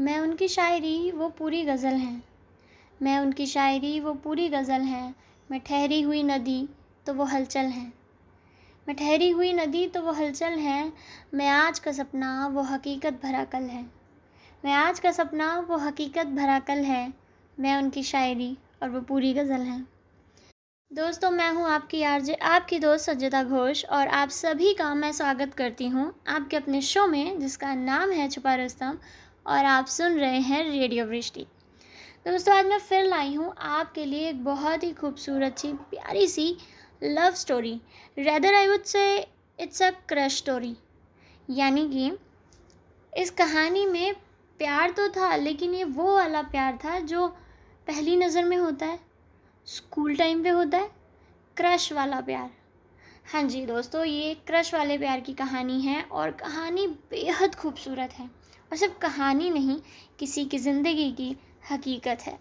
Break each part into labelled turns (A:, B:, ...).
A: मैं उनकी शायरी, वो पूरी गज़ल हैं। मैं उनकी शायरी, वो पूरी गज़ल हैं। मैं ठहरी हुई नदी तो वो हलचल हैं। मैं ठहरी हुई नदी तो वो हलचल हैं। मैं आज का सपना, वो हकीकत भरा कल है। मैं आज का सपना, वो हकीकत भरा कल है। मैं उनकी शायरी और वो पूरी गज़ल है। दोस्तों, मैं हूँ आपकी आरजे, आपकी दोस्त सज्जता घोष और आप सभी का मैं स्वागत करती हूँ आपके अपने शो में, जिसका नाम है छुपा रुस्तम। और आप सुन रहे हैं रेडियो वृष्टि। दोस्तों, आज मैं फिर लाई हूँ आपके लिए एक बहुत ही खूबसूरत सी, प्यारी सी love story rather I would say it's a crush story यानी कि इस कहानी में प्यार तो था, लेकिन ये वो वाला प्यार था जो पहली नज़र में होता है स्कूल टाइम पे होता है क्रश वाला प्यार। हाँ जी दोस्तों, ये क्रश वाले प्यार की कहानी है और कहानी बेहद खूबसूरत है। और सिर्फ़ कहानी नहीं, किसी की ज़िंदगी की हकीकत है।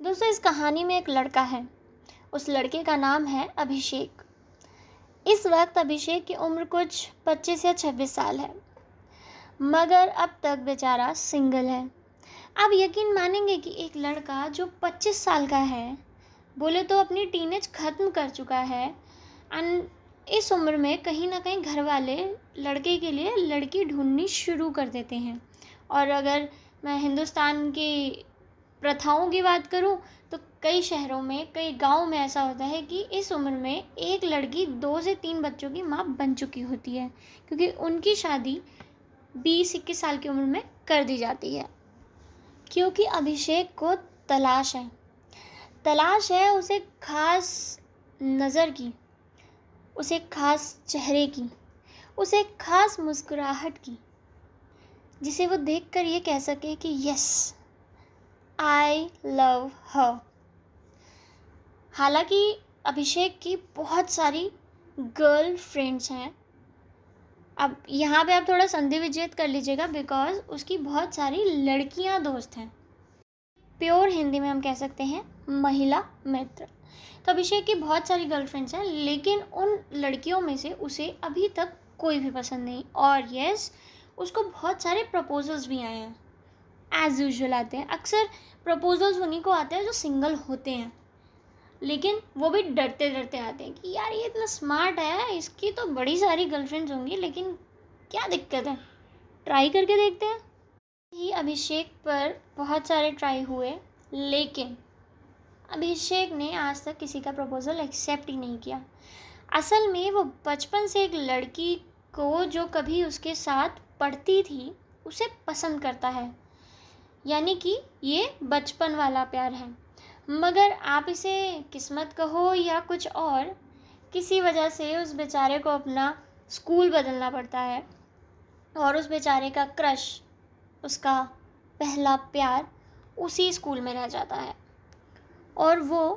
A: दोस्तों, इस कहानी में एक लड़का है। उस लड़के का नाम है अभिषेक। इस वक्त अभिषेक की उम्र कुछ पच्चीस या छब्बीस साल है। मगर अब तक बेचारा सिंगल है। आप यकीन मानेंगे कि एक लड़का जो पच्चीस साल का है, बोले तो अपनी टीनेज ख़त्म कर चुका है। एंड इस उम्र में कहीं ना कहीं घर वाले लड़के के लिए लड़की ढूंढनी शुरू कर देते हैं। और अगर मैं हिंदुस्तान की प्रथाओं की बात करूँ तो कई शहरों में, कई गाँव में ऐसा होता है कि इस उम्र में एक लड़की दो से तीन बच्चों की माँ बन चुकी होती है, क्योंकि उनकी शादी बीस इक्कीस साल की उम्र में कर दी जाती है। क्योंकि अभिषेक को तलाश है। तलाश है उसे खास नज़र की। उसे खास चेहरे की, उसे खास मुस्कुराहट की, जिसे वो देखकर ये कह सके कि, यस आई लव हर हालाँकि अभिषेक की बहुत सारी गर्ल फ्रेंड्स हैं। अब यहाँ पे आप थोड़ा संधि विजेत कर लीजिएगा बिकॉज़ उसकी बहुत सारी लड़कियाँ दोस्त हैं। प्योर हिंदी में हम कह सकते हैं, महिला मित्र। तो अभिषेक की बहुत सारी गर्लफ्रेंड्स हैं, लेकिन उन लड़कियों में से उसे अभी तक कोई भी पसंद नहीं। और यस उसको बहुत सारे प्रपोजल्स भी आए हैं। एज़ यूजल आते हैं। अक्सर प्रपोजल्स उन्हीं को आते हैं जो सिंगल होते हैं। लेकिन वो भी डरते डरते आते हैं कि यार ये इतना स्मार्ट है, इसकी तो बड़ी सारी गर्लफ्रेंड्स होंगी, लेकिन क्या दिक्कत है? ट्राई करके देखते हैं। ही अभिषेक पर बहुत सारे ट्राई हुए, लेकिन अभिषेक ने आज तक किसी का प्रपोज़ल एक्सेप्ट ही नहीं किया। असल में वो बचपन से एक लड़की को जो कभी उसके साथ पढ़ती थी, उसे पसंद करता है। यानी कि ये बचपन वाला प्यार है। मगर आप इसे किस्मत कहो या कुछ और, किसी वजह से उस बेचारे को अपना स्कूल बदलना पड़ता है और उस बेचारे का क्रश उसका पहला प्यार उसी स्कूल में रह जाता है। और वो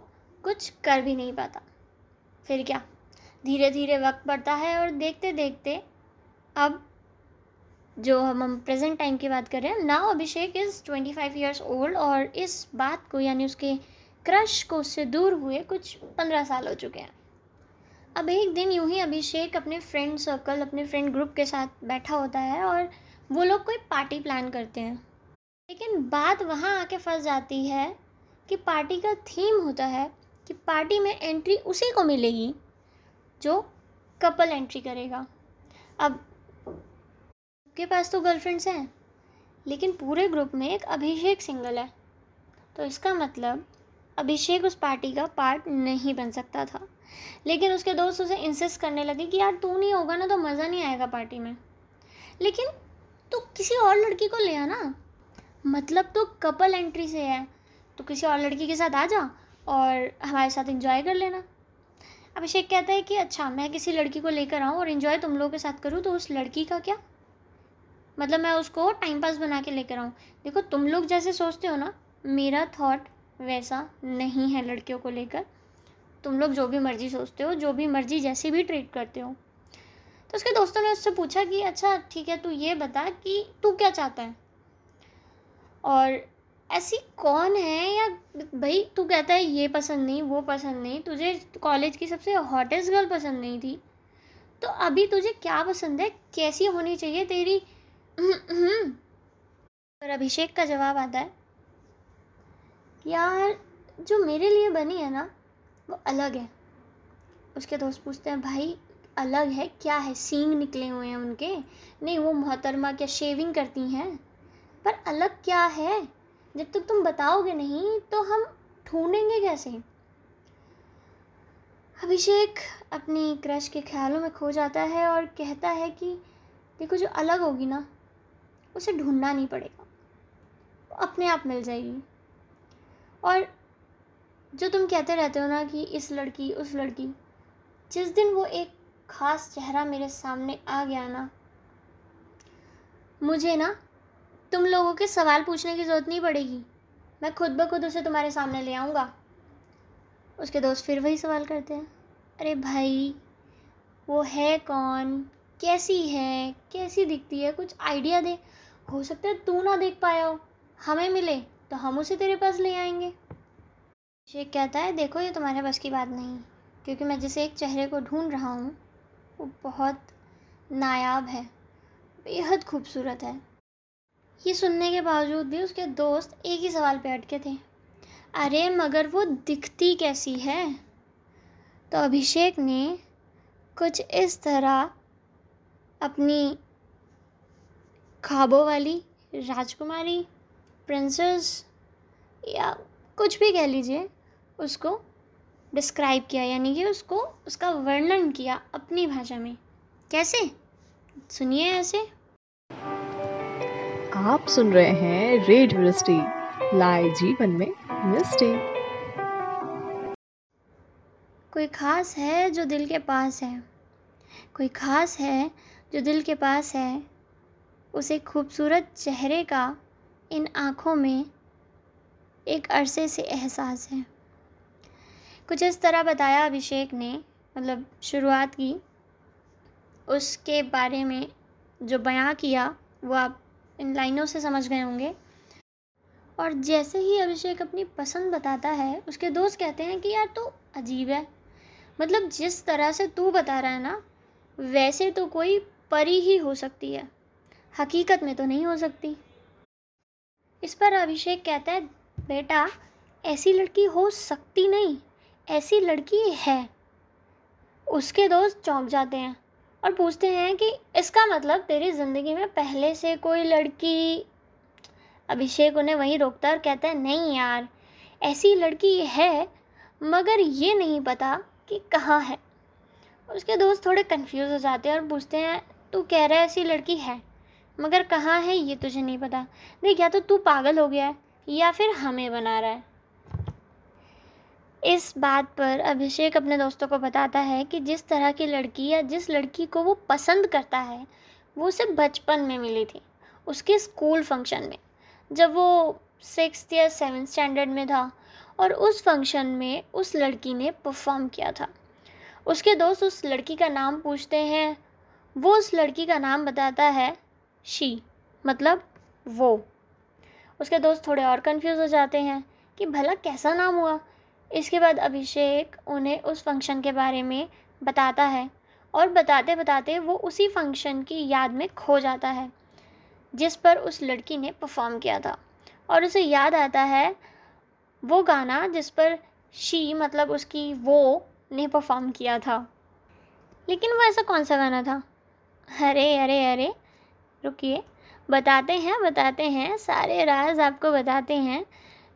A: कुछ कर भी नहीं पाता। फिर क्या? धीरे धीरे वक्त बढ़ता है और देखते देखते अब जो हम हम प्रेजेंट टाइम की बात कर रहे हैं now Abhishek is twenty five years old और इस बात को यानी उसके क्रश को उससे दूर हुए कुछ पंद्रह साल हो चुके हैं। अब एक दिन यूँ ही अभिषेक अपने फ्रेंड सर्कल अपने फ्रेंड ग्रुप के साथ बैठा होता है और वो लोग कोई पार्टी प्लान करते हैं। लेकिन बात वहाँ आके फंस जाती है कि पार्टी का थीम होता है कि पार्टी में एंट्री उसी को मिलेगी जो कपल एंट्री करेगा। अब के पास तो गर्लफ्रेंड्स हैं, लेकिन पूरे ग्रुप में एक अभिषेक सिंगल है। तो इसका मतलब अभिषेक उस पार्टी का पार्ट नहीं बन सकता था। लेकिन उसके दोस्त उसे इंसिस्ट करने लगे कि यार तू नहीं होगा ना तो मज़ा नहीं आएगा पार्टी में। लेकिन तो किसी और लड़की को ले आना। मतलब तो कपल एंट्री से है। तो किसी और लड़की के साथ आ जा और हमारे साथ इंजॉय कर लेना। अभिषेक कहता है कि अच्छा मैं किसी लड़की को लेकर आऊँ और इन्जॉय तुम लोगों के साथ करूँ तो उस लड़की का क्या? मतलब मैं उसको टाइम पास बना के लेकर आऊँ। देखो, तुम लोग जैसे सोचते हो ना, मेरा थॉट वैसा नहीं है लड़कियों को लेकर। तुम लोग जो भी मर्ज़ी सोचते हो, जो भी मर्ज़ी जैसी भी ट्रीट करते हो। तो उसके दोस्तों ने उससे पूछा कि अच्छा ठीक है, तू ये बता कि तू क्या चाहता है? और ऐसी कौन है या भाई, तू कहता है ये पसंद नहीं, वो पसंद नहीं, तुझे कॉलेज की सबसे हॉटेस्ट गर्ल पसंद नहीं थी? तो अभी तुझे क्या पसंद है? कैसी होनी चाहिए तेरी? पर अभिषेक का जवाब आता है, यार, जो मेरे लिए बनी है ना, वो अलग है। उसके दोस्त पूछते हैं, भाई, अलग है? क्या है? सींग निकले हुए हैं उनके? नहीं, वो मोहतरमा क्या शेविंग करती हैं? पर अलग क्या है? जब तक तुम बताओगे नहीं तो हम ढूंढेंगे कैसे? अभिषेक अपनी क्रश के ख्यालों में खो जाता है और कहता है कि देखो जो अलग होगी ना, उसे ढूंढना नहीं पड़ेगा। वो अपने आप मिल जाएगी। और जो तुम कहते रहते हो ना कि इस लड़की, उस लड़की, जिस दिन वो एक ख़ास चेहरा मेरे सामने आ गया ना, मुझे ना तुम लोगों के सवाल पूछने की ज़रूरत नहीं पड़ेगी। मैं खुद ब खुद उसे तुम्हारे सामने ले आऊँगा। उसके दोस्त फिर वही सवाल करते हैं। अरे भाई, वो है कौन? कैसी है? कैसी दिखती है? कुछ आइडिया दे। हो सकता है तू ना देख पाया हो। हमें मिले तो हम उसे तेरे पास ले आएँगे। शेख कहता है, देखो, ये तुम्हारे बस की बात नहीं। क्योंकि मैं जिसे एक चेहरे को ढूंढ रहा हूँ, वो बहुत नायाब है। बेहद खूबसूरत है। ये सुनने के बावजूद भी उसके दोस्त एक ही सवाल पे अटके थे। अरे, मगर वो दिखती कैसी है? तो अभिषेक ने कुछ इस तरह अपनी ख्वाबों वाली राजकुमारी प्रिंसेस या कुछ भी कह लीजिए, उसको डिस्क्राइब किया, यानी कि उसको, उसका वर्णन किया अपनी भाषा में। कैसे? सुनिए ऐसे।
B: आप सुन रहे हैं रेडियो मिस्टी लाए जीवन में मिस्टी
A: कोई ख़ास है जो दिल के पास है? कोई ख़ास है जो दिल के पास है? उसे खूबसूरत चेहरे का इन आँखों में एक अरसे से एहसास है। कुछ इस तरह बताया अभिषेक ने मतलब शुरुआत की। उसके बारे में जो बयां किया, वो आप इन लाइनों से समझ गए होंगे। और जैसे ही अभिषेक अपनी पसंद बताता है, उसके दोस्त कहते हैं कि, यार तो अजीब है। मतलब जिस तरह से तू बता रहा है ना, वैसे तो कोई परी ही हो सकती है। हकीकत में तो नहीं हो सकती। इस पर अभिषेक कहता है, बेटा, ऐसी लड़की हो सकती नहीं। ऐसी लड़की है। उसके दोस्त चौंक जाते हैं। और पूछते हैं कि इसका मतलब तेरी ज़िंदगी में पहले से कोई लड़की, अभिषेक उन्हें वहीं रोकता है और कहता है, नहीं यार, ऐसी लड़की है, मगर ये नहीं पता कि कहाँ है। उसके दोस्त थोड़े कंफ्यूज हो जाते हैं और पूछते हैं, तू कह रहा है ऐसी लड़की है, मगर कहाँ है ये तुझे नहीं पता? देख, या तो तू पागल हो गया है, या फिर हमें बना रहा है। इस बात पर अभिषेक अपने दोस्तों को बताता है कि जिस तरह की लड़की या जिस लड़की को वो पसंद करता है, वो उसे बचपन में मिली थी, उसके स्कूल फ़ंक्शन में, जब वो सिक्स या सेवन स्टैंडर्ड में था और उस फ़ंक्शन में उस लड़की ने परफॉर्म किया था। उसके दोस्त उस लड़की का नाम पूछते हैं, वो उस लड़की का नाम बताता है, शी मतलब वो। उसके दोस्त थोड़े और कंफ्यूज हो जाते हैं कि भला कैसा नाम हुआ? इसके बाद अभिषेक उन्हें उस फ़ंक्शन के बारे में बताता है और बताते बताते वो उसी फ़ंक्शन की याद में खो जाता है, जिस पर उस लड़की ने परफॉर्म किया था। और उसे याद आता है वो गाना जिस पर शी मतलब उसकी वो ने परफॉर्म किया था। लेकिन वो ऐसा कौन सा गाना था? अरे अरे अरे, रुकिए। बताते हैं बताते हैं, सारे राज आपको बताते हैं।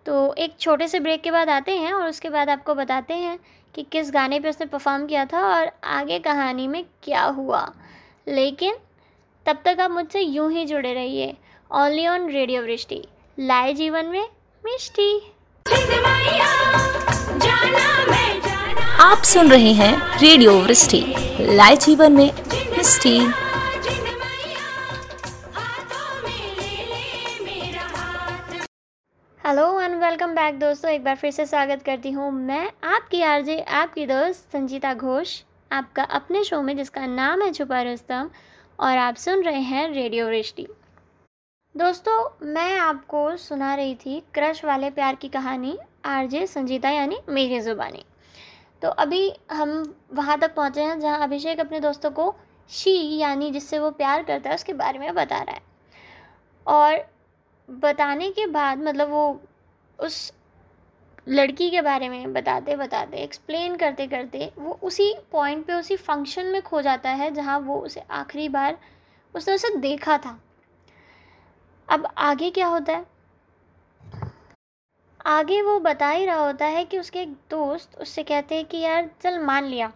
A: तो एक छोटे से ब्रेक के बाद आते हैं और उसके बाद आपको बताते हैं कि किस गाने पे उसने परफॉर्म किया था और आगे कहानी में क्या हुआ। लेकिन तब तक आप मुझसे यूँ ही जुड़े रहिए। ओनली ऑन रेडियो वृष्टि लाए जीवन में मिष्टी।
C: आप सुन रहे हैं रेडियो वृष्टि लाए जीवन में मिष्टी।
A: एक बार फिर से स्वागत करती हूँ मैं आपकी आरजे, आपकी दोस्त संजीता घोष, आपका अपने शो में जिसका नाम है छुपा रुस्तम और आप सुन रहे हैं रेडियो वृष्टि। दोस्तों, मैं आपको सुना रही थी क्रश वाले प्यार की कहानी, आरजे, संजीता यानी मेरी ज़ुबानी। तो अभी हम वहाँ तक पहुँचे हैं जहाँ अभिषेक अपने दोस्तों को शी यानी जिससे वो प्यार करता है उसके बारे में बता रहा है। और बताने के बाद मतलब वो उस लड़की के बारे में बताते बताते एक्सप्लेन करते करते वो उसी पॉइंट पे, उसी फ़ंक्शन में खो जाता है जहाँ वो उसे आखिरी बार उसने उसे देखा था। अब आगे क्या होता है? आगे वो बता ही रहा होता है कि उसके एक दोस्त उससे कहते हैं कि, यार, चल मान लिया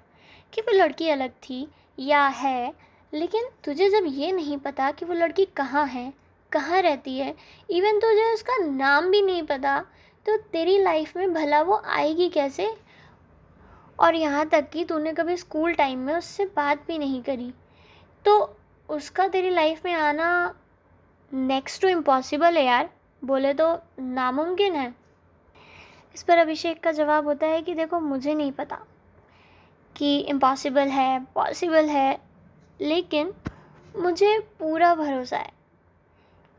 A: कि वो लड़की अलग थी या है, लेकिन तुझे जब ये नहीं पता कि वो लड़की कहाँ है, कहाँ रहती है इवन तुझे उसका नाम भी नहीं पता तो तेरी लाइफ में भला वो आएगी कैसे? और यहाँ तक कि तूने कभी स्कूल टाइम में उससे बात भी नहीं करी। तो उसका तेरी लाइफ में आना नेक्स्ट टू इम्पॉसिबल है यार। बोले तो नामुमकिन है। इस पर अभिषेक का जवाब होता है कि देखो, मुझे नहीं पता कि इम्पॉसिबल है पॉसिबल है, लेकिन मुझे पूरा भरोसा है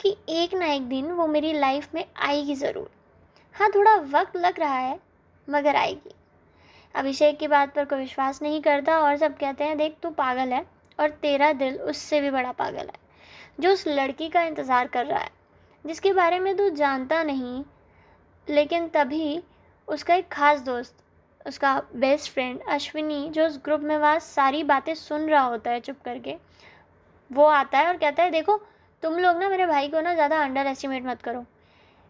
A: कि एक ना एक दिन वो मेरी लाइफ में आएगी ज़रूर। हाँ थोड़ा वक्त लग रहा है, मगर आएगी। अभिषेक की बात पर कोई विश्वास नहीं करता और सब कहते हैं, देख तू पागल है और तेरा दिल उससे भी बड़ा पागल है, जो उस लड़की का इंतज़ार कर रहा है, जिसके बारे में तू जानता नहीं, लेकिन तभी उसका एक ख़ास दोस्त, उसका बेस्ट फ्रेंड अश्विनी, जो उस ग्रुप में वहाँ सारी बातें सुन रहा होता है चुप करके, वो आता है और कहता है, देखो, तुम लोग ना मेरे भाई को ना ज़्यादा अंडर एस्टिमेट मत करो।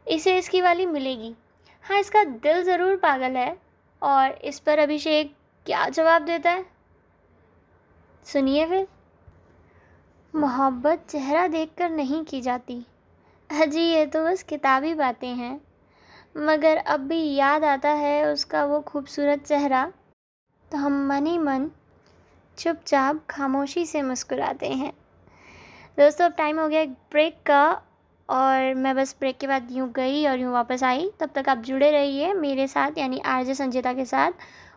A: इसे इसकी वाली मिलेगी। हाँ इसका दिल ज़रूर पागल है और इस पर अभिषेक क्या जवाब देता है? सुनिए फिर। मोहब्बत चेहरा देखकर नहीं की जाती। अजी, ये तो बस किताबी बातें हैं, मगर अब भी याद आता है उसका वो खूबसूरत चेहरा। तो हम मन ही मन चुपचाप खामोशी से मुस्कुराते हैं। दोस्तों, अब टाइम हो गया एक ब्रेक का और मैं बस ब्रेक के बाद यूँ गई और यूँ वापस आई। तब तक आप जुड़े रहिए मेरे साथ यानी आरजे संजिता के साथ।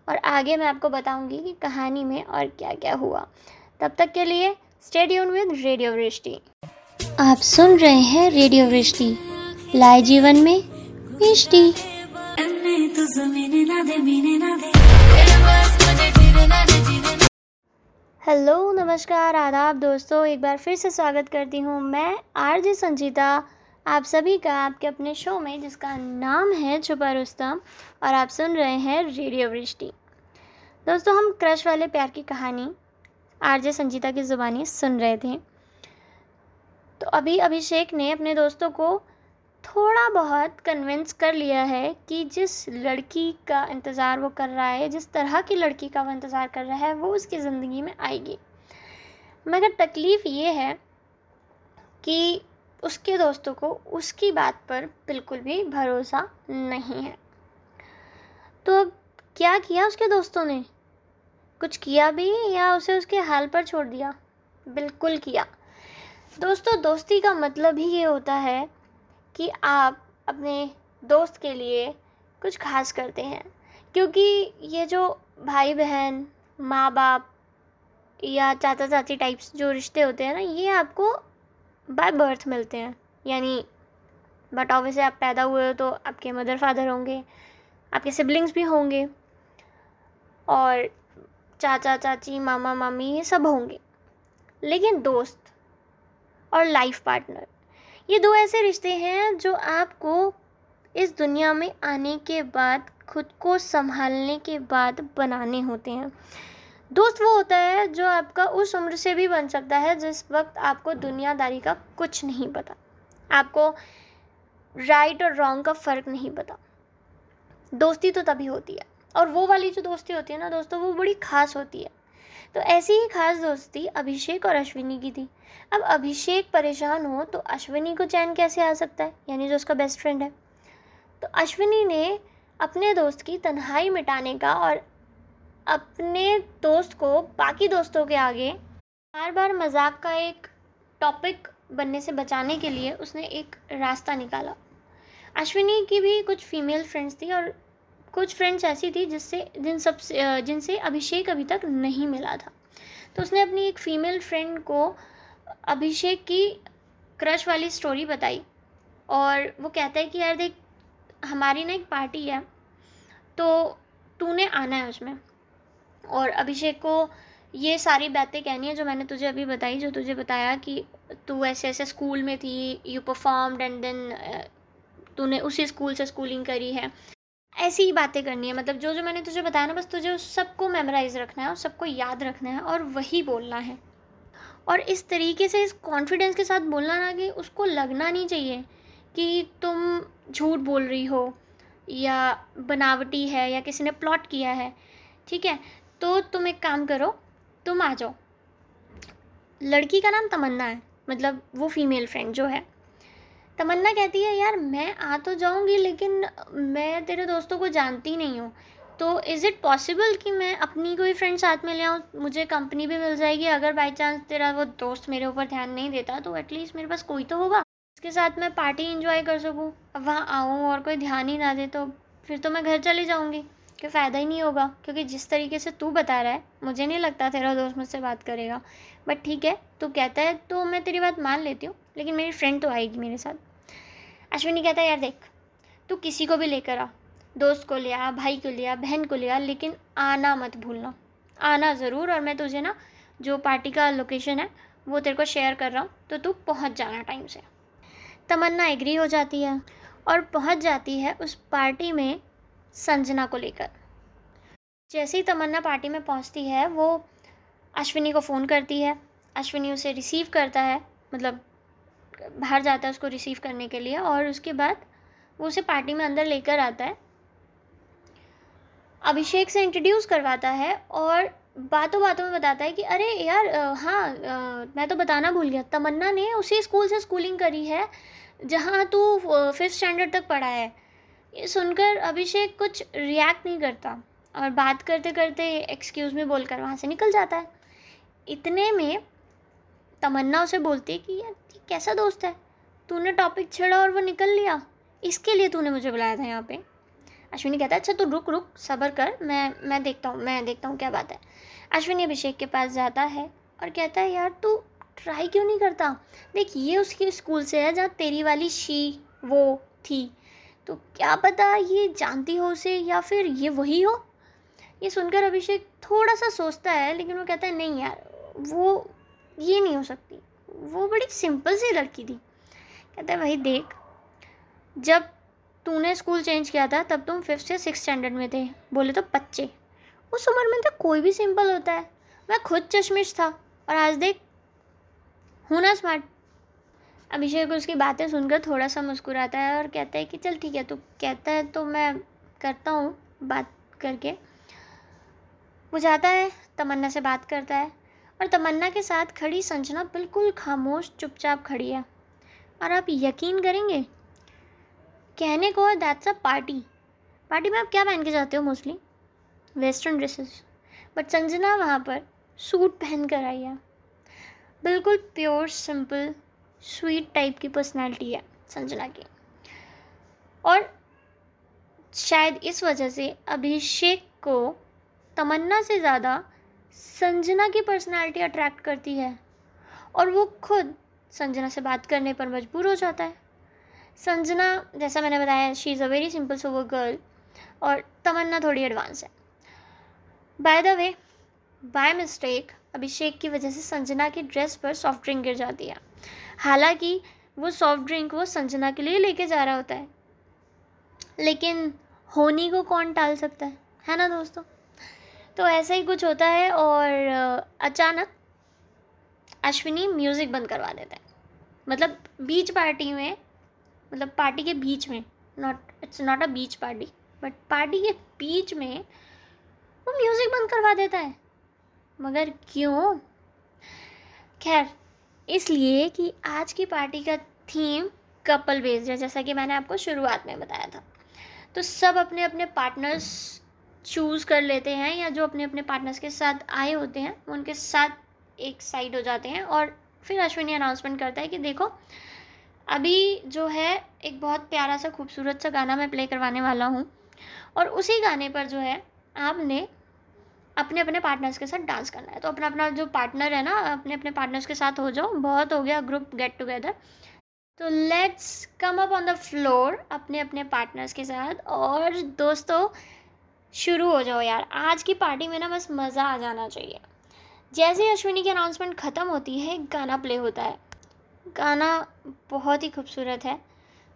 A: और आगे मैं आपको बताऊँगी कि कहानी में और क्या क्या हुआ। तब तक के लिए स्टेडियम विद रेडियो वृष्टि आप सुन रहे हैं रेडियो वृष्टि लाए जीवन में वृष्टि हेलो, नमस्कार, आदाब दोस्तों, एक बार फिर से स्वागत करती हूँ मैं, आरजे संजीता, आप सभी का आपके अपने शो में, जिसका नाम है छुपा रुस्तम, और आप सुन रहे हैं रेडियो वृष्टि। दोस्तों, हम क्रश वाले प्यार की कहानी, आरजे संजीता की ज़ुबानी सुन रहे थे। तो अभी अभिषेक ने अपने दोस्तों को थोड़ा बहुत कन्विंस कर लिया है कि जिस लड़की का इंतज़ार वो कर रहा है, जिस तरह की लड़की का वो इंतज़ार कर रहा है, वो उसकी ज़िंदगी में आएगी। मगर तकलीफ़ ये है कि उसके दोस्तों को उसकी बात पर बिल्कुल भी भरोसा नहीं है। तो अब क्या किया उसके दोस्तों ने? कुछ किया भी या उसे उसके हाल पर छोड़ दिया? बिल्कुल किया। दोस्तों, दोस्ती का मतलब ही ये होता है कि आप अपने दोस्त के लिए कुछ खास करते हैं। क्योंकि ये जो भाई बहन माँ बाप या चाचा चाची टाइप्स जो रिश्ते होते हैं ना, ये आपको बाय बर्थ मिलते हैं। यानी बट ऑब्वियसली आप पैदा हुए हो तो आपके मदर फादर होंगे, आपके सिबलिंग्स भी होंगे और चाचा चाची मामा मामी ये सब होंगे। लेकिन दोस्त और लाइफ पार्टनर ये दो ऐसे रिश्ते हैं जो आपको इस दुनिया में आने के बाद, खुद को संभालने के बाद बनाने होते हैं। दोस्त वो होता है जो आपका उस उम्र से भी बन सकता है, जिस वक्त आपको दुनियादारी का कुछ नहीं पता। आपको राइट और रॉन्ग का फ़र्क नहीं पता। दोस्ती तो तभी होती है। और वो वाली जो दोस्ती होती है ना दोस्तों, वो बड़ी ख़ास होती है। तो ऐसी ही खास दोस्ती अभिषेक और अश्विनी की थी। अब अभिषेक परेशान हो तो अश्विनी को चैन कैसे आ सकता है? यानी जो उसका बेस्ट फ्रेंड है। तो अश्विनी ने अपने दोस्त की तन्हाई मिटाने का और अपने दोस्त को बाकी दोस्तों के आगे बार बार मज़ाक का एक टॉपिक बनने से बचाने के लिए उसने एक रास्ता निकाला। अश्विनी की भी कुछ फीमेल फ्रेंड्स थी और कुछ फ्रेंड्स ऐसी थी जिससे, जिन सब जिनसे अभिषेक अभी तक नहीं मिला था। तो उसने अपनी एक फ़ीमेल फ्रेंड को अभिषेक की क्रश वाली स्टोरी बताई और वो कहता है कि, यार देख, हमारी ना एक पार्टी है तो तूने आना है उसमें। और अभिषेक को ये सारी बातें कहनी है जो मैंने तुझे अभी बताई, जो तुझे बताया कि तू ऐसे ऐसे स्कूल में थी यू परफॉर्म्ड एंड देन तूने उसी स्कूल से स्कूलिंग करी है। ऐसी ही बातें करनी है। मतलब जो जो मैंने तुझे बताया ना, बस तुझे उस सबको मेमोराइज रखना है और सबको याद रखना है और वही बोलना है। और इस तरीके से इस कॉन्फिडेंस के साथ बोलना ना कि उसको लगना नहीं चाहिए कि तुम झूठ बोल रही हो या बनावटी है या किसी ने प्लॉट किया है, ठीक है? तो तुम एक काम करो, तुम आ जाओ। लड़की का नाम तमन्ना है मतलब वो फीमेल फ्रेंड जो है। तमन्ना कहती है, यार, मैं आ तो जाऊँगी, लेकिन मैं तेरे दोस्तों को जानती नहीं हूँ। तो इज़ इट पॉसिबल कि मैं अपनी कोई फ्रेंड साथ में ले आऊँ? मुझे कंपनी भी मिल जाएगी। अगर बाई चांस तेरा वो दोस्त मेरे ऊपर ध्यान नहीं देता तो एटलीस्ट मेरे पास कोई तो होगा। उसके साथ मैं पार्टी इंजॉय कर सकूँ। अब वहाँ आऊँ और कोई ध्यान ही ना दे तो फिर तो मैं घर चली जाऊँगी। कि फ़ायदा ही नहीं होगा? क्योंकि जिस तरीके से तू बता रहा है, मुझे नहीं लगता तेरा दोस्त मुझसे बात करेगा। बट ठीक है, तू कहता है तो मैं तेरी बात मान लेती हूँ। लेकिन मेरी फ्रेंड तो आएगी मेरे साथ। अश्विनी कहता है, यार देख, तू किसी को भी लेकर आ, दोस्त को ले आ, भाई को ले आ, बहन को ले आ, लेकिन आना मत भूलना। आना ज़रूर और मैं तुझे ना, जो पार्टी का लोकेशन है, वो तेरे को शेयर कर रहा हूँ तो तू पहुँच जाना टाइम से। तमन्ना एग्री हो जाती है और पहुँच जाती है उस पार्टी में संजना को लेकर। जैसे ही तमन्ना पार्टी में पहुँचती है, वो अश्विनी को फ़ोन करती है। अश्विनी उसे रिसीव करता है मतलब बाहर जाता है उसको रिसीव करने के लिए और उसके बाद वो उसे पार्टी में अंदर लेकर आता है। अभिषेक से इंट्रोड्यूस करवाता है और बातों बातों में बताता है कि, अरे यार हाँ मैं तो बताना भूल गया, तमन्ना ने उसी स्कूल से स्कूलिंग करी है, जहाँ तू फिफ्थ स्टैंडर्ड तक पढ़ा है। ये सुनकर अभिषेक कुछ रिएक्ट नहीं करता और बात करते करते एक्सक्यूज़ में बोलकर वहाँ से निकल जाता है। इतने में तमन्ना उसे बोलती है कि, यार कैसा दोस्त है? तूने टॉपिक छेड़ा और वो निकल लिया। इसके लिए तूने मुझे बुलाया था यहाँ पे। अश्विनी कहता है अच्छा तू रुक रुक, सब्र कर। मैं मैं देखता हूँ, मैं देखता हूँ क्या बात है। अश्विनी अभिषेक के पास जाता है और कहता है, यार, तू ट्राई क्यों नहीं करता? देख, ये उसकी स्कूल से है जहाँ तेरी वाली शी, वो थी। तो क्या पता ये जानती हो उसे या फिर ये वही हो? ये सुनकर अभिषेक थोड़ा सा सोचता है, लेकिन वो कहता है, नहीं यार, वो ये नहीं हो सकती। वो बड़ी सिंपल सी लड़की थी। कहता है भाई देख, जब तूने स्कूल चेंज किया था, तब तुम फिफ्थ से सिक्स स्टैंडर्ड में थे। बोले तो बच्चे, उस उम्र में तो कोई भी सिंपल होता है। मैं खुद चश्मिश था और आज देख, हूँ ना स्मार्ट अभिषेक उसकी बातें सुनकर थोड़ा सा मुस्कुराता है और कहता है कि, चल ठीक है, तू कहता है तो मैं करता हूँ बात करके। वो जाता है, तमन्ना से बात करता है। और तमन्ना के साथ खड़ी संजना बिल्कुल खामोश चुपचाप खड़ी है। और आप यकीन करेंगे? कहने को है दैट्स अ पार्टी पार्टी में आप क्या पहन के जाते हो mostly? Western dresses but Sanjana वहाँ पर सूट पहन कर आई है। बिल्कुल प्योर सिंपल स्वीट टाइप की पर्सनैलिटी है संजना की। और शायद इस वजह से अभिषेक को तमन्ना से ज़्यादा संजना की पर्सनालिटी अट्रैक्ट करती है। और वो खुद संजना से बात करने पर मजबूर हो जाता है। संजना, जैसा मैंने बताया she is a very simple sober girl और तमन्ना थोड़ी एडवांस है। By the way by mistake Abhishek की वजह से संजना की ड्रेस पर सॉफ्ट ड्रिंक गिर जाती है। हालाँकि, वो सॉफ्ट ड्रिंक वो संजना के लिए लेके जा रहा होता है। लेकिन होनी को कौन टाल सकता है? है ना दोस्तों? तो ऐसा ही कुछ होता है और अचानक अश्विनी म्यूज़िक बंद करवा देता है। मतलब बीच पार्टी में मतलब पार्टी के बीच में not it's not a beach party but party के बीच में वो म्यूज़िक बंद करवा देता है। मगर क्यों? खैर, इसलिए कि आज की पार्टी का थीम कपल बेस्ड है, जैसा कि मैंने आपको शुरुआत में बताया था। तो सब अपने अपने पार्टनर्स चूज़ कर लेते हैं या जो अपने अपने पार्टनर्स के साथ आए होते हैं, वो उनके साथ एक साइड हो जाते हैं और फिर अश्विनी अनाउंसमेंट करता है कि देखो, अभी जो है एक बहुत प्यारा सा खूबसूरत सा गाना मैं प्ले करवाने वाला हूँ और उसी गाने पर जो है आपने अपने अपने पार्टनर्स के साथ डांस करना है। तो अपना अपना जो पार्टनर है ना, अपने अपने पार्टनर्स के साथ हो जाओ, बहुत हो गया ग्रुप गेट टुगेदर तो let's come up on the floor अपने अपने पार्टनर्स के साथ और दोस्तों शुरू हो जाओ यार। आज की पार्टी में ना बस मज़ा आ जाना चाहिए। जैसे ही अश्विनी की अनाउंसमेंट ख़त्म होती है, एक गाना प्ले होता है। गाना बहुत ही खूबसूरत है,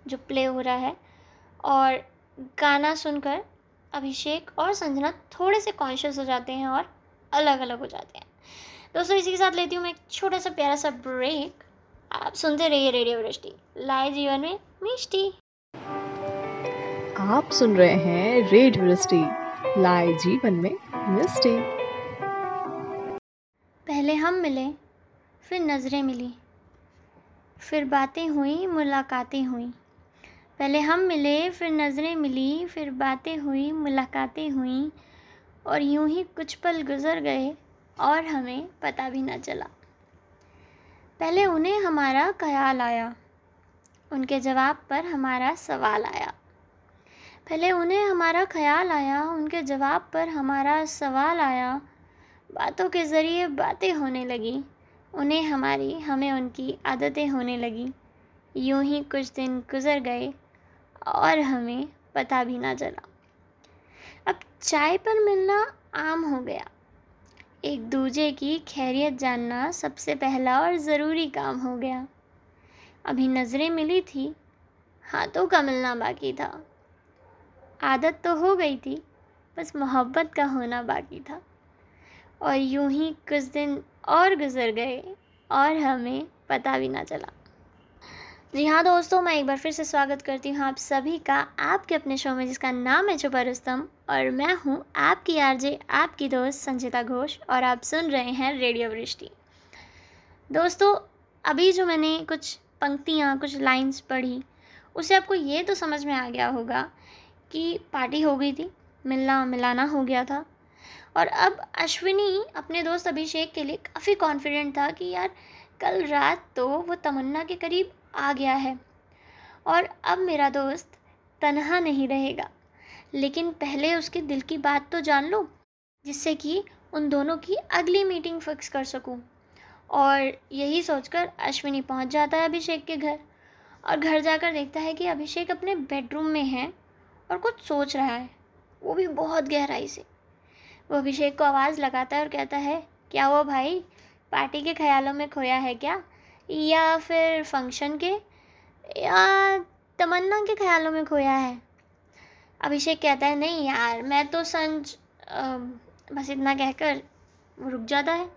A: जो प्ले हो रहा है। और गाना सुनकर अभिषेक और संजना थोड़े से कॉन्शियस हो जाते हैं और अलग अलग हो जाते हैं। दोस्तों, इसी के साथ लेती हूँ मैं एक छोटा सा प्यारा सा ब्रेक आप सुनते रहिए रेडियो वृष्टि लाए जीवन में मिष्टी।
B: आप सुन रहे हैं रेडियो वृष्टि लाए जीवन में मिस्टी।
A: पहले हम मिले, फिर नज़रें मिली, फिर बातें हुई, मुलाकातें हुई। पहले हम मिले, फिर नज़रें मिली, फिर बातें हुई, मुलाकातें हुई, और यूँ ही कुछ पल गुजर गए, और हमें पता भी न चला। पहले उन्हें हमारा ख्याल आया, उनके जवाब पर हमारा सवाल आया। पहले उन्हें हमारा ख्याल आया, उनके जवाब पर हमारा सवाल आया। बातों के ज़रिए बातें होने लगी। उन्हें हमारी, हमें उनकी आदतें होने लगी। यूँ ही कुछ दिन गुजर गए और हमें पता भी ना चला। अब चाय पर मिलना आम हो गया। एक दूजे की खैरियत जानना सबसे पहला और ज़रूरी काम हो गया। अभी नज़रें मिली थी, हाथों का मिलना बाकी था। आदत तो हो गई थी, बस मोहब्बत का होना बाकी था। और यूँ ही कुछ दिन और गुजर गए और हमें पता भी ना चला। जी हाँ दोस्तों, मैं एक बार फिर से स्वागत करती हूँ आप सभी का, आपके अपने शो में जिसका नाम है छुपा रुस्तम। और मैं हूँ आपकी आरजे, आपकी दोस्त संचिता घोष और आप सुन रहे हैं रेडियो वृष्टि। दोस्तों, अभी जो मैंने कुछ पंक्तियाँ, कुछ लाइंस पढ़ी उससे आपको ये तो समझ में आ गया होगा कि पार्टी हो गई थी, मिलना मिलाना हो गया था। और अब अश्विनी अपने दोस्त अभिषेक के लिए काफ़ी कॉन्फिडेंट था कि यार, कल रात तो वो तमन्ना के करीब आ गया है। और अब मेरा दोस्त तनहा नहीं रहेगा। लेकिन पहले उसके दिल की बात तो जान लो, जिससे कि उन दोनों की अगली मीटिंग फिक्स कर सकूँ। और यही सोचकर अश्विनी पहुँच जाता है अभिषेक के घर। और घर जाकर देखता है कि अभिषेक अपने बेडरूम में है। और कुछ सोच रहा है। वो भी बहुत गहराई से। वो अभिषेक को आवाज़ लगाता है और कहता है, क्या वो भाई पार्टी के ख्यालों में खोया है क्या? या फिर फ़ंक्शन के? या तमन्ना के ख्यालों में खोया है? अभिषेक कहता है, नहीं यार, मैं तो संज बस इतना कहकर रुक जाता है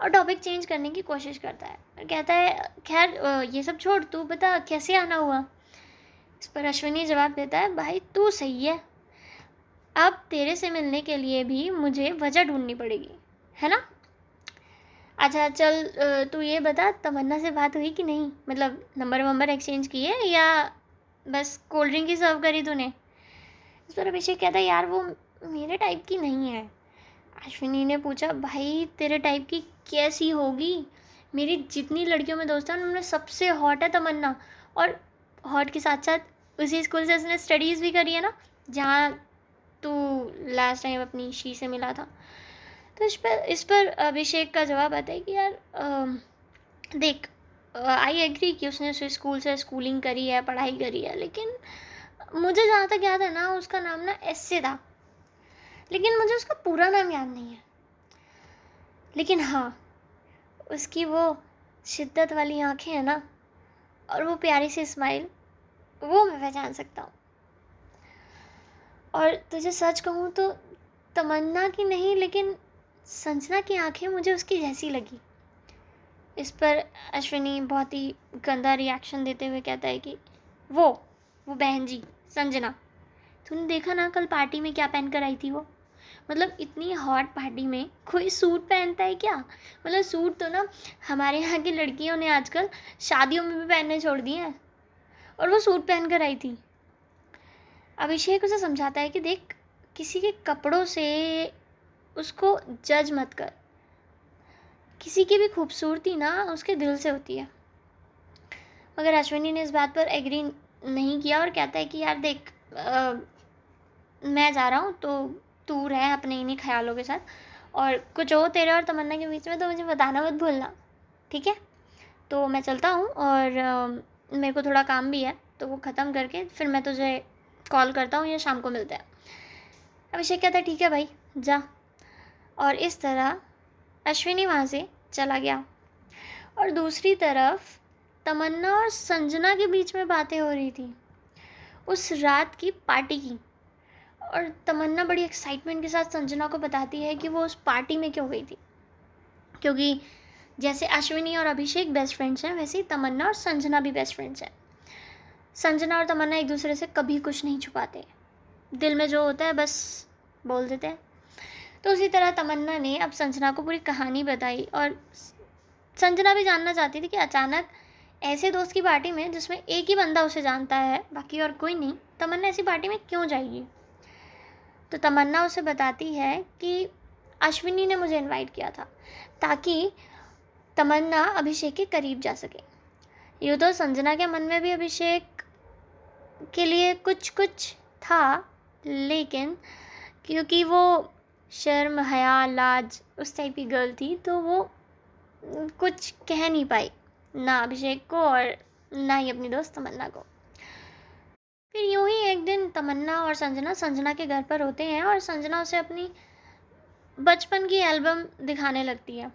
A: और टॉपिक चेंज करने की कोशिश करता है। और कहता है, खैर ये सब छोड़, तू बता, कैसे आना हुआ? इस पर अश्विनी जवाब देता है, भाई, तू सही है। अब तेरे से मिलने के लिए भी मुझे वजह ढूंढनी पड़ेगी, है ना? अच्छा चल तू ये बता, तमन्ना से बात हुई कि नहीं? मतलब नंबर वंबर एक्सचेंज किए या बस कोल्ड ड्रिंक ही सर्व करी तूने? इस पर अभिषेक कहता यार, वो मेरे टाइप की नहीं है। अश्विनी ने पूछा, भाई, तेरे टाइप की कैसी होगी? मेरी जितनी लड़कियों में दोस्त हैं, उनमें सबसे हॉट है तमन्ना और हॉट के साथ साथ उसी स्कूल से उसने स्टडीज़ भी करी है ना जहाँ तू लास्ट टाइम अपनी शी से मिला था। तो इस पर इस पर अभिषेक का जवाब आता है कि यार आ, देख आई एग्री कि उसने उस स्कूल से स्कूलिंग करी है पढ़ाई करी है लेकिन मुझे जहाँ तक याद है ना उसका नाम ना एस से था। लेकिन मुझे उसका पूरा नाम याद नहीं है। लेकिन हाँ उसकी वो शिद्दत वाली आँखें हैं ना और वो प्यारी सी स्माइल वो मैं पहचान सकता हूँ। और तुझे सच कहूँ तो तमन्ना की नहीं, लेकिन संजना की आँखें मुझे उसकी जैसी लगी। इस पर अश्विनी बहुत ही गंदा रिएक्शन देते हुए कहता है कि, वो वो बहन जी, संजना, तूने देखा ना कल पार्टी में क्या पहन कर आई थी वो? मतलब इतनी हॉट पार्टी में कोई सूट पहनता है क्या? मतलब सूट तो ना हमारे यहाँ की लड़कियों ने आजकल शादियों में भी पहनने छोड़ दिए हैं। और वो सूट पहन कर आई थी। अभिषेक उसे समझाता है कि देख किसी के कपड़ों से उसको जज मत कर। किसी की भी खूबसूरती ना उसके दिल से होती है। मगर अश्विनी ने इस बात पर एग्री नहीं किया और कहता है कि यार देख आ, मैं जा रहा हूँ तो तू रह अपने इन्हीं ख्यालों के साथ। और कुछ हो तेरे और तमन्ना के बीच में तो मुझे बताना मत भूलना, ठीक है? तो मैं चलता हूँ और मेरे को थोड़ा काम भी है तो वो ख़त्म करके फिर मैं तुझे कॉल करता हूँ या शाम को मिलते हैं। अभिषेक कहता है, ठीक है भाई, जा। और इस तरह अश्विनी वहाँ से चला गया। और दूसरी तरफ़ तमन्ना और संजना के बीच में बातें हो रही थी, उस रात की पार्टी की। और तमन्ना बड़ी एक्साइटमेंट के साथ संजना को बताती है कि वो उस पार्टी में क्यों गई थी। क्योंकि जैसे अश्विनी और अभिषेक बेस्ट फ्रेंड्स हैं, वैसे ही तमन्ना और संजना भी बेस्ट फ्रेंड्स हैं। संजना और तमन्ना एक दूसरे से कभी कुछ नहीं छुपाते। दिल में जो होता है, बस बोल देते हैं। तो उसी तरह तमन्ना ने अब संजना को पूरी कहानी बताई और संजना भी जानना चाहती थी कि अचानक ऐसे दोस्त की पार्टी में जिसमें एक ही बंदा उसे जानता है, बाकी और कोई नहीं, तमन्ना ऐसी पार्टी में क्यों जाएगी? तो तमन्ना उसे बताती है कि अश्विनी ने मुझे इनवाइट किया था, ताकि तमन्ना अभिषेक के करीब जा सके। यूँ तो संजना के मन में भी अभिषेक के लिए कुछ कुछ था, लेकिन क्योंकि वो शर्म हया लाज उस टाइप की गर्ल थी तो वो कुछ कह नहीं पाई, ना अभिषेक को और ना ही अपनी दोस्त तमन्ना को। फिर यूँ ही एक दिन तमन्ना और संजना संजना के घर पर होते हैं और संजना उसे अपनी बचपन की एल्बम दिखाने लगती है।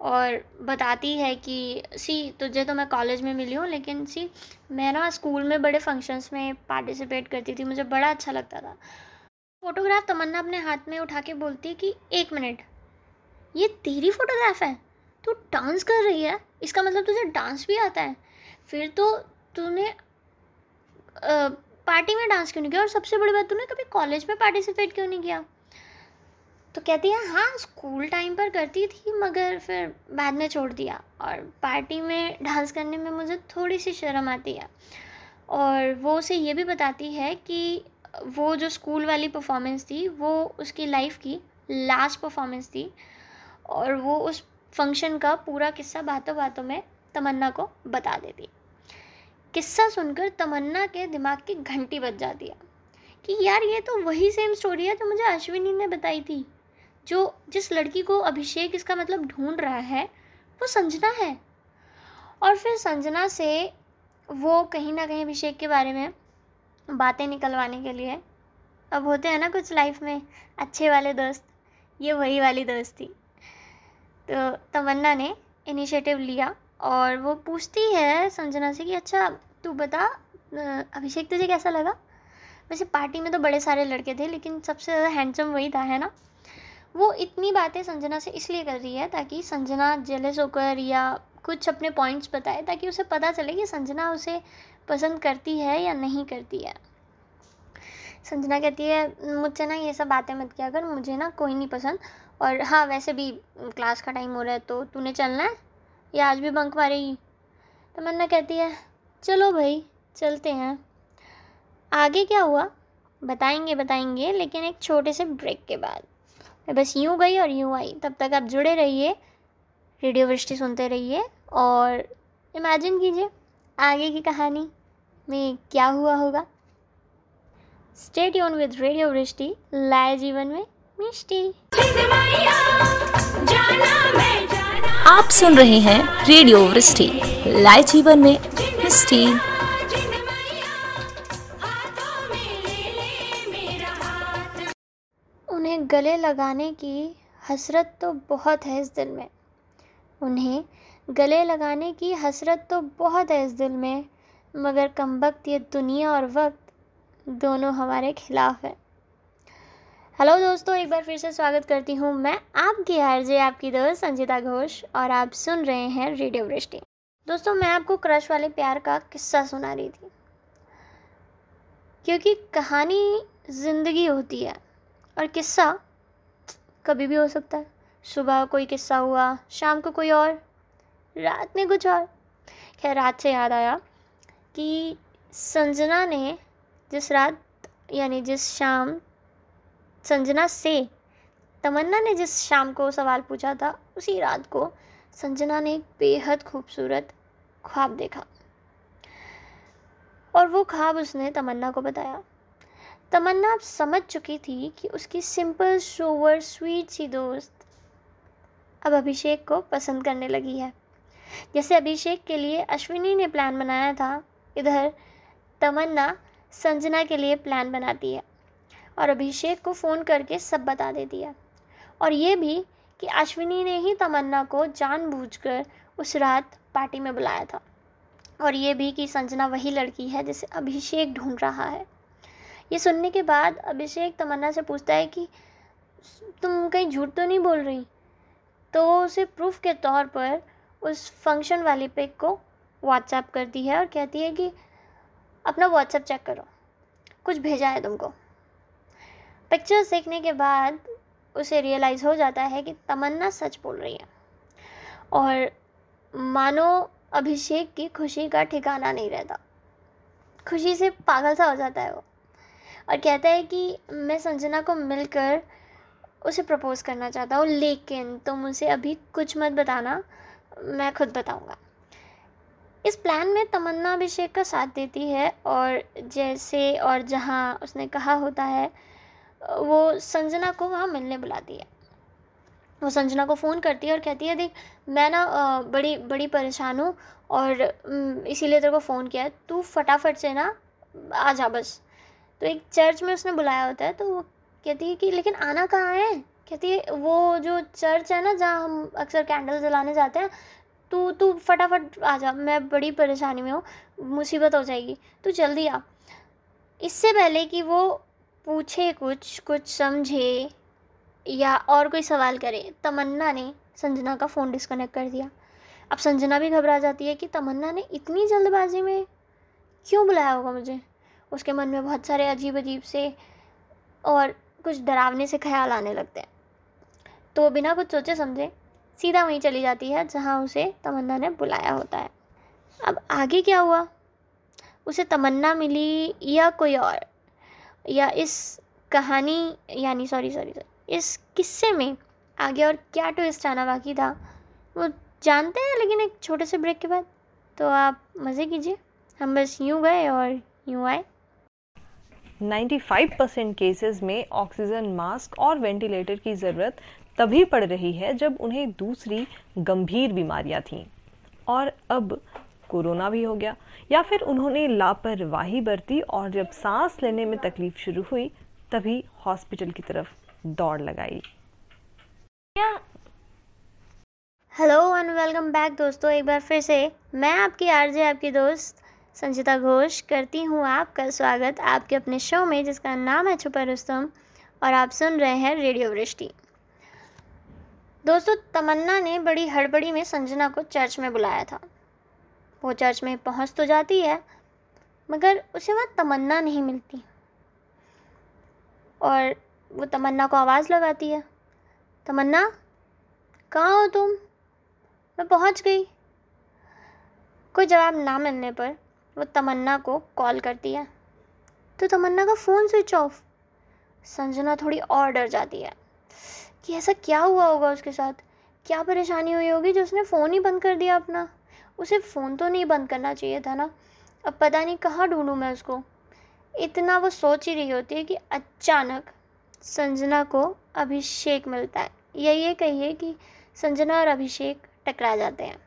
A: और बताती है कि, सी, तुझे तो मैं कॉलेज में मिली हूँ, लेकिन सी, मैं ना स्कूल में बड़े फ़ंक्शंस में पार्टिसिपेट करती थी, मुझे बड़ा अच्छा लगता था। फ़ोटोग्राफ तमन्ना अपने हाथ में उठा के बोलती है कि, एक मिनट, ये तेरी फ़ोटोग्राफ है? तू डांस कर रही है? इसका मतलब तुझे डांस भी आता है? फिर तो तूने पार्टी में डांस क्यों नहीं किया? और सबसे बड़ी बात, तूने कभी कॉलेज में पार्टिसिपेट क्यों नहीं किया? तो कहती है हाँ स्कूल टाइम पर करती थी, मगर फिर बाद में छोड़ दिया। और पार्टी में डांस करने में मुझे थोड़ी सी शर्म आती है। और वो उसे ये भी बताती है कि वो जो स्कूल वाली परफॉर्मेंस थी, वो उसकी लाइफ की लास्ट परफॉर्मेंस थी। और वो उस फ़ंक्शन का पूरा किस्सा बातों बातों में तमन्ना को बता देती किस्सा सुनकर तमन्ना के दिमाग की घंटी बज जाती है कि यार ये तो वही सेम स्टोरी है जो मुझे अश्विनी ने बताई थी। जो जिस लड़की को अभिषेक इसका मतलब ढूंढ रहा है, वो संजना है। और फिर संजना से वो कहीं ना कहीं अभिषेक के बारे में बातें निकलवाने के लिए, अब होते हैं ना कुछ लाइफ में, अच्छे वाले दोस्त, ये वही वाली दोस्त। थी तो तमन्ना ने इनिशिएटिव लिया। और वो पूछती है संजना से कि अच्छा तू बता अभिषेक तुझे कैसा लगा? वैसे पार्टी में तो बड़े सारे लड़के थे, लेकिन सबसे ज़्यादा हैंडसम वही था, है ना? वो इतनी बातें संजना से इसलिए कर रही है ताकि संजना जेलस होकर या कुछ अपने पॉइंट्स बताए ताकि उसे पता चले कि संजना उसे पसंद करती है या नहीं करती है। संजना कहती है, मुझसे ना ये सब बातें मत किया कर, मुझे ना कोई नहीं पसंद और हाँ वैसे भी क्लास का टाइम हो रहा है तो तूने चलना है? या आज भी बंक मारेगी। तो मन्ना कहती है, चलो भाई, चलते हैं। आगे क्या हुआ? बताएँगे बताएँगे, लेकिन एक छोटे से ब्रेक के बाद। मैं बस यूँ गई और यूँ आई। तब तक आप जुड़े रहिए, रेडियो वृष्टि सुनते रहिए और इमेजिन कीजिए आगे की कहानी में क्या हुआ होगा। स्टेट यून विद रेडियो वृष्टि, लाए जीवन में मिष्टी।
C: आप सुन रहे हैं रेडियो वृष्टि। लाए जीवन में मिष्टी
A: उन्हें गले लगाने की हसरत तो बहुत है इस दिल में। उन्हें गले लगाने की हसरत तो बहुत है इस दिल में, मगर कम वक्त ये दुनिया और वक्त दोनों हमारे खिलाफ है। हेलो दोस्तों, एक बार फिर से स्वागत करती हूँ मैं आपकी आरजे, आपकी दोस्त संजिता घोष और आप सुन रहे हैं रेडियो वृष्टि। दोस्तों, मैं आपको क्रश वाले प्यार का किस्सा सुना रही थी। क्योंकि कहानी ज़िंदगी होती है और किस्सा कभी भी हो सकता है। सुबह कोई किस्सा हुआ, शाम को कोई और, रात में कुछ और। खैर रात से याद आया कि संजना ने जिस रात, यानी जिस शाम संजना से। तमन्ना ने जिस शाम को सवाल पूछा था, उसी रात को संजना ने एक बेहद खूबसूरत ख्वाब देखा। और वो ख्वाब उसने तमन्ना को बताया। तमन्ना अब समझ चुकी थी कि उसकी सिंपल सोवर स्वीट सी दोस्त अब अभिषेक को पसंद करने लगी है। जैसे अभिषेक के लिए अश्विनी ने प्लान बनाया था, इधर तमन्ना संजना के लिए प्लान बनाती है। और अभिषेक को फ़ोन करके सब बता देती है और ये भी कि अश्विनी ने ही तमन्ना को जानबूझकर उस रात पार्टी में बुलाया था। और ये भी कि संजना वही लड़की है जिसे अभिषेक ढूंढ रहा है। ये सुनने के बाद अभिषेक तमन्ना से पूछता है कि, तुम कहीं झूठ तो नहीं बोल रही? तो वो उसे प्रूफ के तौर पर उस फ़ंक्शन वाली पिक को व्हाट्सएप करती है और कहती है कि, अपना व्हाट्सएप चेक करो। कुछ भेजा है तुमको। पिक्चर्स देखने के बाद उसे रियलाइज़ हो जाता है कि तमन्ना सच बोल रही है। और मानो अभिषेक की खुशी का ठिकाना नहीं रहता। खुशी से पागल सा हो जाता है वो। और कहता है कि मैं संजना को मिलकर उसे प्रपोज़ करना चाहता हूँ, लेकिन तुम उसे अभी कुछ मत बताना, मैं खुद बताऊँगा। इस प्लान में तमन्ना अभिषेक का साथ देती है और जैसे और जहाँ उसने कहा होता है वो संजना को वहाँ मिलने बुलाती है। वो संजना को फ़ोन करती है और कहती है, देख, मैं ना बड़ी बड़ी परेशान हूँ और इसीलिए तेरे को फ़ोन किया है। तू फटाफट से ना, आ जा बस। तो एक चर्च में उसने बुलाया होता है तो वो कहती है कि, लेकिन आना कहाँ है? कहती है, वो जो चर्च है ना, जहाँ हम अक्सर कैंडल जलाने जाते हैं, तू तू फटाफट आ जा, मैं बड़ी परेशानी में हूँ, मुसीबत हो जाएगी, तू जल्दी आ। इससे पहले कि वो पूछे कुछ कुछ समझे या और कोई सवाल करे, तमन्ना ने संजना का फ़ोन डिस्कनेक्ट कर दिया। अब संजना भी घबरा जाती है कि तमन्ना ने इतनी जल्दबाजी में क्यों बुलाया होगा मुझे? उसके मन में बहुत सारे अजीब अजीब से और कुछ डरावने से ख्याल आने लगते हैं। तो बिना कुछ सोचे समझे, सीधा वहीं चली जाती है जहाँ उसे तमन्ना ने बुलाया होता है। अब आगे क्या हुआ? उसे तमन्ना मिली या कोई और? या इस कहानी, यानी सॉरी सॉरी सॉरी इस किस्से में आगे और क्या ट्विस्ट आना बाकी था, वो जानते हैं लेकिन एक छोटे से ब्रेक के बाद। तो आप मज़े कीजिए। हम बस यूँ गए और यूँ आए।
B: 95 परसेंट केसेस में ऑक्सीजन मास्क और वेंटिलेटर की ज़रूरत तभी पड़ रही है जब उन्हें दूसरी गंभीर बीमारियाँ थीं। और अब कोरोना भी हो गया। या फिर उन्होंने लापरवाही बरती और जब सांस लेने में तकलीफ़ शुरू हुई, तभी हॉस्पिटल की तरफ़ दौड़ लगाई।
A: हेलो एंड वेलकम बैक दोस्तों, एक बार फिर से। मैं आपकी आरजे, आपकी दोस्त संचिता घोष करती हूँ आपका स्वागत आपके अपने शो में, जिसका नाम है छुपा रुस्तम, और आप सुन रहे हैं रेडियो वृष्टि दोस्तों, तमन्ना ने बड़ी हड़बड़ी में संजना को चर्च में बुलाया था। वो चर्च में पहुँच तो जाती है, मगर उसे वहाँ तमन्ना नहीं मिलती। और वो तमन्ना को आवाज़ लगाती है, तमन्ना, कहाँ हो तुम? मैं पहुँच गई। कोई जवाब ना मिलने पर वो तमन्ना को कॉल करती है। तो तमन्ना का फ़ोन स्विच ऑफ़। संजना थोड़ी और डर जाती है कि ऐसा क्या हुआ होगा उसके साथ? क्या परेशानी हुई होगी जो उसने फ़ोन ही बंद कर दिया अपना? उसे फ़ोन तो नहीं बंद करना चाहिए था ना। अब पता नहीं कहाँ ढूंढूं मैं उसको। इतना वो सोच ही रही होती है कि अचानक संजना को अभिषेक मिलता है। या ये कहिए कि संजना और अभिषेक टकरा जाते हैं।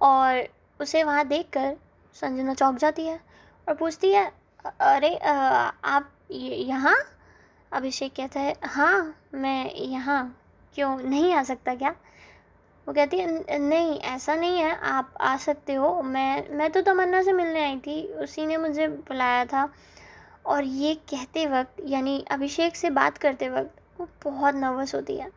A: और उसे वहाँ देखकर संजना चौंक जाती है और पूछती है, अरे आप यहाँ? अभिषेक कहता है हाँ मैं यहाँ। क्यों? नहीं आ सकता क्या? वो कहती है नहीं, ऐसा नहीं है, आप आ सकते हो। मैं मैं तो तमन्ना से मिलने आई थी, उसी ने मुझे बुलाया था। और ये कहते वक्त, यानी अभिषेक से बात करते वक्त, वो बहुत नर्वस होती है।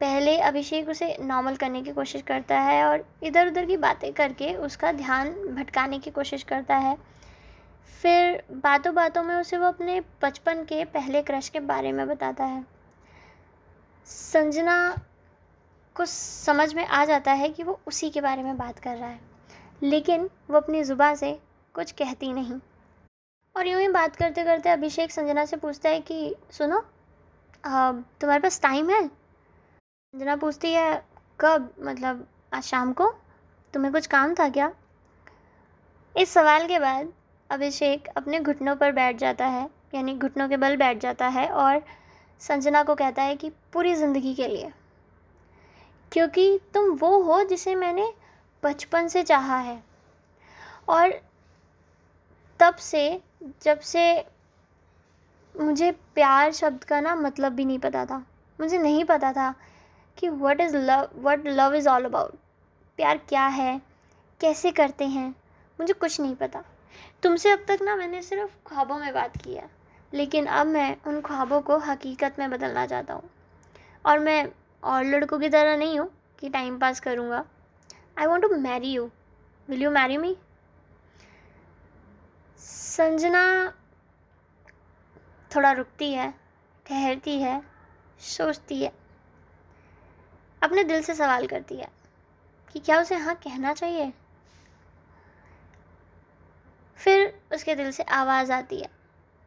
A: पहले अभिषेक उसे नॉर्मल करने की कोशिश करता है और इधर उधर की बातें करके उसका ध्यान भटकाने की कोशिश करता है। फिर बातों बातों में उसे वो अपने बचपन के पहले क्रश के बारे में बताता है। संजना को समझ में आ जाता है कि वो उसी के बारे में बात कर रहा है। लेकिन वो अपनी ज़ुबान से कुछ कहती नहीं। और यूँ ही बात करते करते अभिषेक संजना से पूछता है कि, सुनो तुम्हारे पास टाइम है? संजना पूछती है, कब? मतलब आज शाम को? तुम्हें कुछ काम था क्या? इस सवाल के बाद अभिषेक अपने घुटनों पर बैठ जाता है, यानी घुटनों के बल बैठ जाता है और संजना को कहता है कि, पूरी ज़िंदगी के लिए। क्योंकि तुम वो हो जिसे मैंने बचपन से चाहा है। और तब से, जब से मुझे प्यार शब्द का ना मतलब भी नहीं पता था। मुझे नहीं पता था कि what is love what love is all about प्यार क्या है? कैसे करते हैं? मुझे कुछ नहीं पता। तुमसे अब तक ना मैंने सिर्फ़ ख्वाबों में बात की है। लेकिन अब मैं उन ख्वाबों को हकीकत में बदलना चाहता हूँ। और मैं और लड़कों की तरह नहीं हूँ कि टाइम पास करूँगा। I want to marry you will you marry me Sanjana थोड़ा रुकती है, ठहरती है, सोचती है। अपने दिल से सवाल करती है कि क्या उसे हाँ कहना चाहिए? फिर उसके दिल से आवाज़ आती है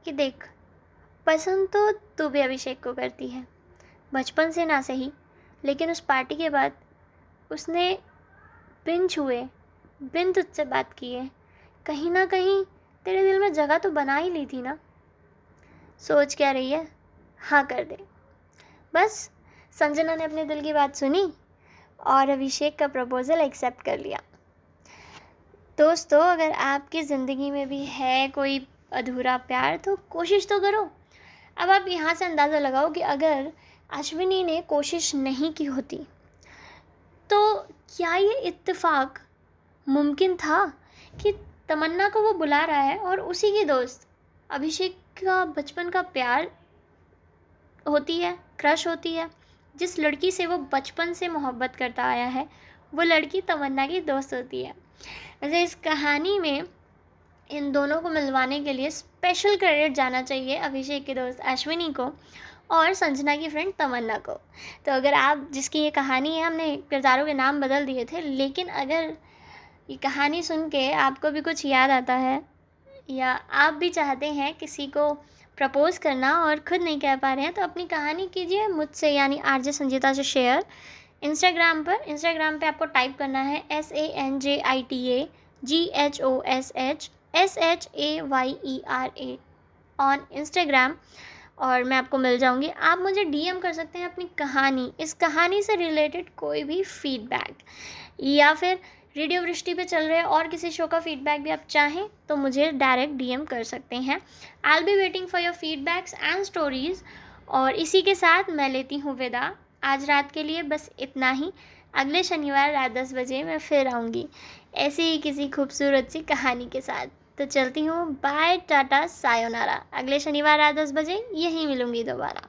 A: कि देख, पसंद तो तू भी अभिषेक को करती है। बचपन से ना सही लेकिन उस पार्टी के बाद उसने बिन छुए बिन तुझसे बात किए कहीं ना कहीं तेरे दिल में जगह तो बना ही ली थी ना? सोच क्या रही है? हाँ कर दे। बस, संजना ने अपने दिल की बात सुनी और अभिषेक का प्रपोज़ल एक्सेप्ट कर लिया। दोस्तों, अगर आपकी ज़िंदगी में भी है कोई अधूरा प्यार तो कोशिश तो करो। अब आप यहाँ से अंदाज़ा लगाओ कि अगर अश्विनी ने कोशिश नहीं की होती। तो क्या ये इत्तेफाक मुमकिन था कि तमन्ना को वो बुला रहा है और उसी की दोस्त, अभिषेक का बचपन का प्यार होती है, क्रश होती है, जिस लड़की से वो बचपन से मोहब्बत करता आया है, वो लड़की तमन्ना की दोस्त होती है। वैसे इस कहानी में इन दोनों को मिलवाने के लिए स्पेशल क्रेडिट जाना चाहिए अभिषेक के दोस्त अश्विनी को। और संजना की फ्रेंड तमन्ना को। तो अगर आप, जिसकी ये कहानी है, हमने किरदारों के नाम बदल दिए थे, लेकिन अगर ये कहानी सुन के आपको भी कुछ याद आता है, या आप भी चाहते हैं किसी को प्रपोज़ करना और ख़ुद नहीं कह पा रहे हैं तो अपनी कहानी कीजिए मुझसे, यानी आर जे संजीता से शेयर इंस्टाग्राम पर इंस्टाग्राम पे आपको टाइप करना है S A N J I T A G H O S H S H A Y E R A on Instagram और मैं आपको मिल जाऊँगी। आप मुझे डीएम कर सकते हैं अपनी कहानी, इस कहानी से रिलेटेड कोई भी फीडबैक या फिर रेडियो वृष्टि पे चल रहे और किसी शो का फीडबैक भी आप चाहें तो मुझे डायरेक्ट डीएम कर सकते हैं। I be waiting for your feedbacks and stories और इसी के साथ मैं लेती हूँ विदा। आज रात के लिए बस इतना ही। अगले शनिवार रात दस बजे मैं फिर आऊँगी। ऐसी ही किसी खूबसूरत सी कहानी के साथ। तो चलती हूँ। बाय टाटा सायोनारा अगले शनिवार रात दस बजे यहीं मिलूँगी दोबारा।